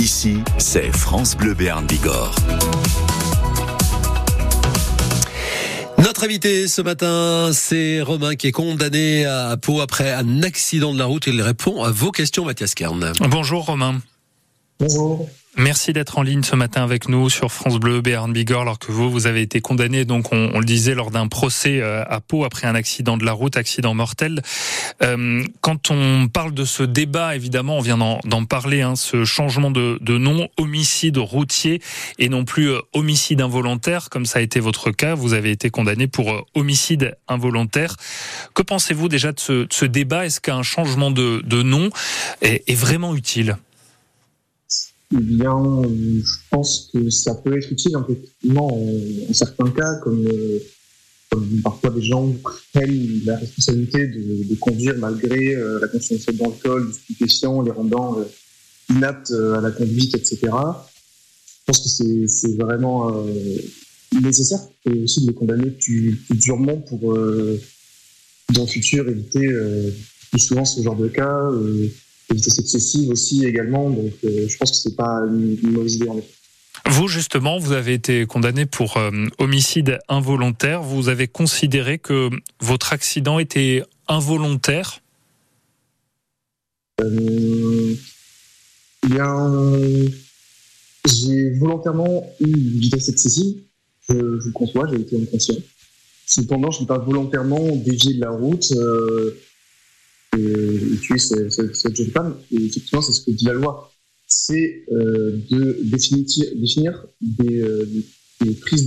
Ici, c'est France Bleu Béarn Bigorre. Notre invité ce matin, c'est Romain qui est condamné à Pau après un accident de la route. Il répond à vos questions, Mathias Kern. Bonjour Romain. Bonjour. Merci d'être en ligne ce matin avec nous sur France Bleu, Béarn Bigorre, alors que vous, vous avez été condamné, donc on, le disait, lors d'un procès euh, à Pau après un accident de la route, accident mortel. Euh, quand on parle de ce débat, évidemment, on vient d'en parler, hein, ce changement de, nom, homicide routier et non plus euh, homicide involontaire, comme ça a été votre cas. Vous avez été condamné pour euh, homicide involontaire. Que pensez-vous déjà de ce, de ce débat? Est-ce qu'un changement de, nom est vraiment utile? Eh bien, je pense que ça peut être utile, effectivement, en, en certains cas, comme, euh, comme, parfois des gens prennent la responsabilité de, conduire malgré euh, la consommation d'alcool, de stupéfiants, les rendant euh, inaptes à la conduite, etc. Je pense que c'est vraiment euh, nécessaire et aussi de les condamner plus, plus durement pour, dans le futur, éviter plus souvent ce genre de cas vitesse excessive aussi également. Donc, euh, je pense que c'est pas une, une, mauvaise idée en effet. Vous, justement, vous avez été condamné pour euh, homicide involontaire. Vous avez considéré que votre accident était involontaire? Euh, Bien, j'ai volontairement eu une vitesse excessive. Je, je le conçois, j'ai été inconscient. Cependant, je n'ai pas volontairement dévié de la route. Euh, et tuer cette, jeune femme. Et effectivement, c'est ce que dit la loi. C'est euh, de définir, des, euh, prises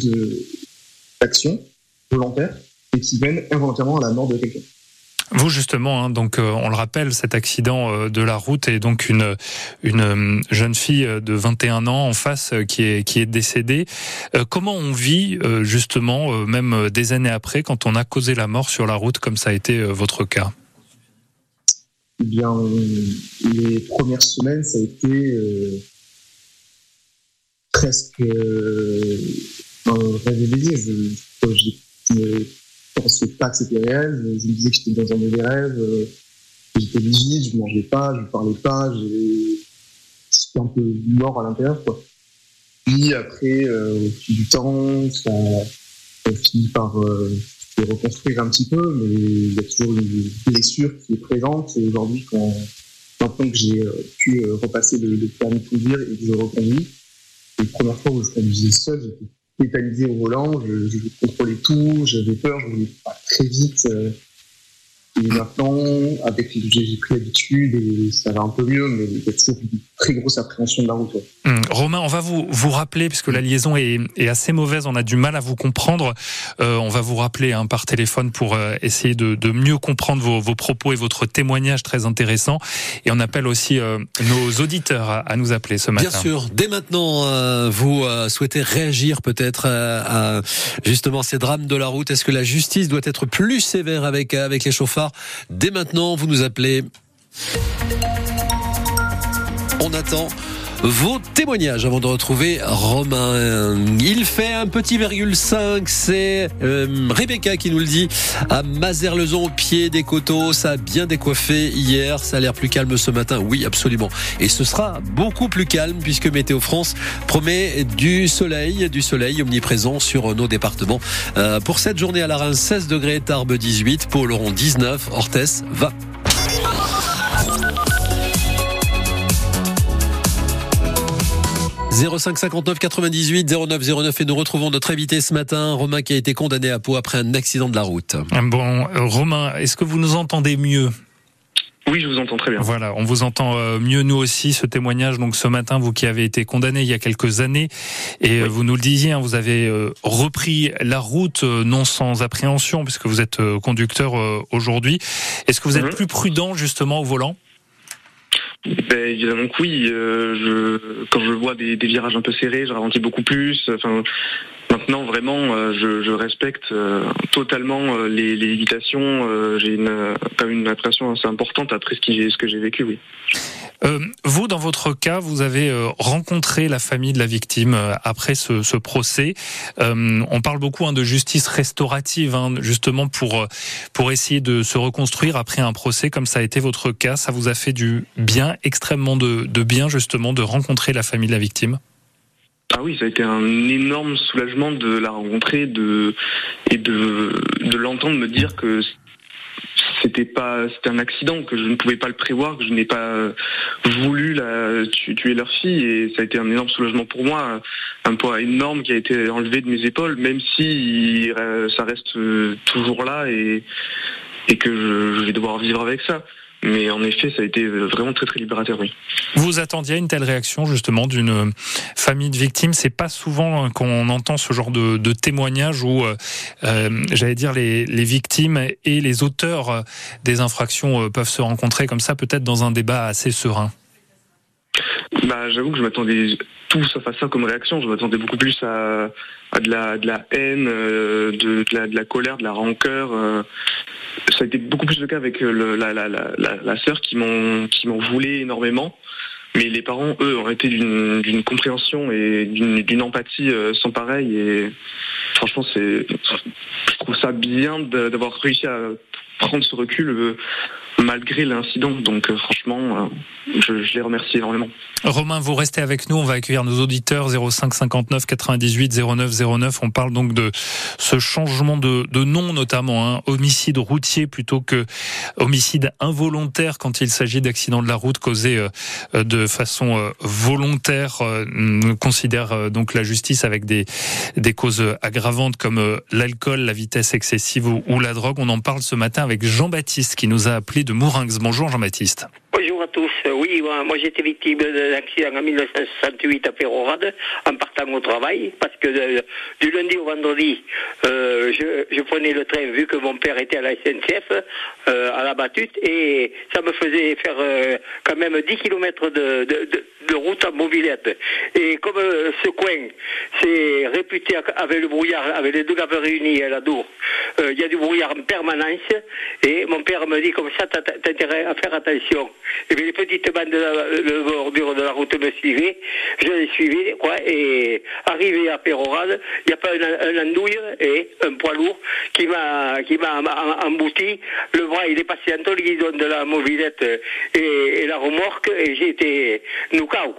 d'action de, volontaires et qui mènent involontairement à la mort de quelqu'un. Vous justement, hein, donc euh, on le rappelle, cet accident euh, de la route est donc une une euh, jeune fille de 21 ans en face qui est décédée. comment on vit justement, même des années après, quand on a causé la mort sur la route, comme ça a été votre cas? Eh bien, les premières semaines, ça a été euh, presque euh, un rêve éveillé. Je ne pensais pas que c'était réel. Je, me disais que j'étais dans un mauvais rêve. J'étais vigile, je ne mangeais pas, je ne parlais pas. J'étais un peu mort à l'intérieur. Puis après, euh, au fil du temps, ça, ça finit par reconstruire un petit peu, mais il y a toujours une blessure qui est présente. Et aujourd'hui, quand maintenant que j'ai euh, pu euh, repasser le, le permis de conduire et que je reconduis, les premières fois où je conduisais seul, j'étais tétanisé au volant, je, je contrôlais tout, j'avais peur, je voulais pas très vite. Et maintenant, avec j'ai pris l'habitude et ça va un peu mieux, mais il y a toujours une très grosse appréhension de la route. Hum, Romain, on va vous vous rappeler puisque la liaison est, est assez mauvaise, on a du mal à vous comprendre. Euh, on va vous rappeler hein, par téléphone pour euh, essayer de, de, mieux comprendre vos, vos, propos et votre témoignage très intéressant. Et on appelle aussi euh, nos auditeurs à, à, nous appeler ce matin. Bien sûr. Dès maintenant, euh, vous euh, souhaitez réagir peut-être à justement ces drames de la route. Est-ce que la justice doit être plus sévère avec avec les chauffeurs? Dès maintenant, vous nous appelez. On attend vos témoignages avant de retrouver Romain. Il fait un petit virgule 5, c'est euh, Rebecca qui nous le dit, à Mazerlezon au pied des coteaux, ça a bien décoiffé hier, ça a l'air plus calme ce matin, oui absolument. Et ce sera beaucoup plus calme puisque Météo France promet du soleil, du soleil omniprésent sur nos départements. Euh, pour cette journée à la Reims, 16 degrés, Tarbes 18, Pôle 19, Orthès va 05 59 98 09 09 et nous retrouvons notre invité ce matin, Romain qui a été condamné à Pau après un accident de la route. Bon, Romain, est-ce que vous nous entendez mieux? Oui, je vous entends très bien. Voilà, on vous entend mieux nous aussi. Ce témoignage, donc ce matin, vous qui avez été condamné il y a quelques années, et oui. vous nous le disiez, hein, vous avez repris la route non sans appréhension, puisque vous êtes conducteur aujourd'hui. Est-ce que vous êtes mmh. plus prudent justement au volant? Ben, évidemment que oui. Euh, je, quand je vois des, virages un peu serrés, je ralentis beaucoup plus. Maintenant, vraiment, euh, je, je, respecte euh, totalement les, les limitations. J'ai une, quand même une appréhension assez importante après ce, qui, ce que j'ai vécu, oui. Euh, vous, dans votre cas, vous avez euh, rencontré la famille de la victime euh, après ce, ce procès. Euh, on parle beaucoup hein, de justice restaurative, hein, justement pour pour essayer de se reconstruire après un procès, comme ça a été votre cas. Ça vous a fait du bien, extrêmement de, de bien, justement, de rencontrer la famille de la victime? Ah oui, ça a été un énorme soulagement de la rencontrer de, et de, de l'entendre me dire que c'était pas c'était un accident que je ne pouvais pas le prévoir que je n'ai pas voulu la, tuer leur fille et ça a été un énorme soulagement pour moi un poids énorme qui a été enlevé de mes épaules même si ça reste toujours là et et que je vais devoir vivre avec ça mais en effet, ça a été vraiment très très libérateur, oui. Vous attendiez une telle réaction justement d'une famille de victimes? C'est pas souvent qu'on entend ce genre de, témoignage où, euh, j'allais dire, les, les, victimes et les auteurs des infractions peuvent se rencontrer comme ça, peut-être dans un débat assez serein. Bah, j'avoue que je m'attendais tout sauf à ça comme réaction. Je m'attendais beaucoup plus à, de, la, de la haine, de, de, la, de la colère, de la rancœur. Ça a été beaucoup plus le cas avec le, la, la, sœur qui m'en voulait énormément. Mais les parents, eux, ont été d'une compréhension et d'une empathie sans pareil. Et franchement, c'est, je trouve ça bien d'avoir réussi à prendre ce recul malgré l'incident. Donc euh, franchement, euh, je, je, les remercie énormément. Romain, vous restez avec nous. On va accueillir nos auditeurs 05 59 98 09 09. On parle donc de ce changement de, nom notamment, hein, homicide routier plutôt que homicide involontaire quand il s'agit d'accidents de la route causés euh, de façon volontaire. considère donc la justice avec des, des causes aggravantes comme l'alcool, la vitesse excessive ou, ou la drogue. On en parle ce matin avec Jean-Baptiste qui nous a appelé de Mourinx. Bonjour Jean-Baptiste. Bonjour à tous. Oui, moi j'étais victime d'un accident en 1968 à Pérorade en partant au travail parce que de, du lundi au vendredi, euh, je, prenais le train vu que mon père était à la SNCF euh, à la battute et ça me faisait faire euh, quand même 10 km de, route en mobilette. Et comme euh, ce coin c'est réputé avec le brouillard, avec les deux gaves réunis à la Dour, euh, il y a du brouillard en permanence et mon père me dit comme ça t'as intérêt à faire attention. Et puis les petites bandes de, la, bordure de la route me suivaient, je les suivais, quoi, et arrivé à Pérorade, il n'y a pas un, andouille et un poids lourd qui m'a qui m'a embouti. Le bras il est passé entre le guidon de la mobilette et, et la remorque et j'ai été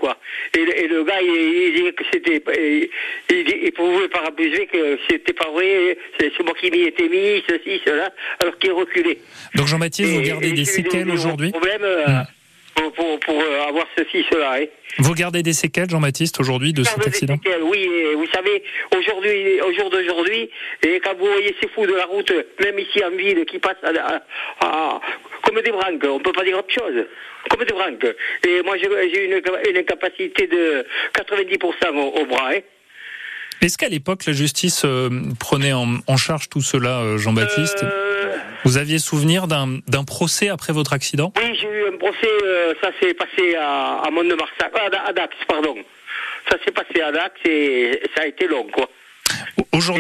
quoi. Et, et, le gars il, il disait que c'était il, il, pouvait pas abuser que c'était pas vrai, c'est moi qui m'y étais mis, ceci, cela, alors qu'il reculait. Donc Jean-Baptiste, vous gardez des séquelles aujourd'hui problème mmh. pour, pour, pour, avoir ceci, cela. Hein. Vous gardez des séquelles, Jean-Baptiste, aujourd'hui de cet accident des séquelles, Oui, vous savez, aujourd'hui, au jour d'aujourd'hui, et quand vous voyez ces fous de la route, même ici en ville, qui passent à, à, à, comme des branques, on ne peut pas dire autre chose, comme des branques. Et moi, j'ai une, une incapacité de 90% au, au bras. Hein. Est-ce qu'à l'époque, la justice euh, prenait en, en, charge tout cela, euh, Jean-Baptiste euh... Vous aviez souvenir d'un procès après votre accident? Oui, j'ai eu un procès, ça s'est passé à, à Mont-de-Marsac, à, à Dax, pardon. Ça s'est passé à Dax et ça a été long, quoi. Aujourd'hui,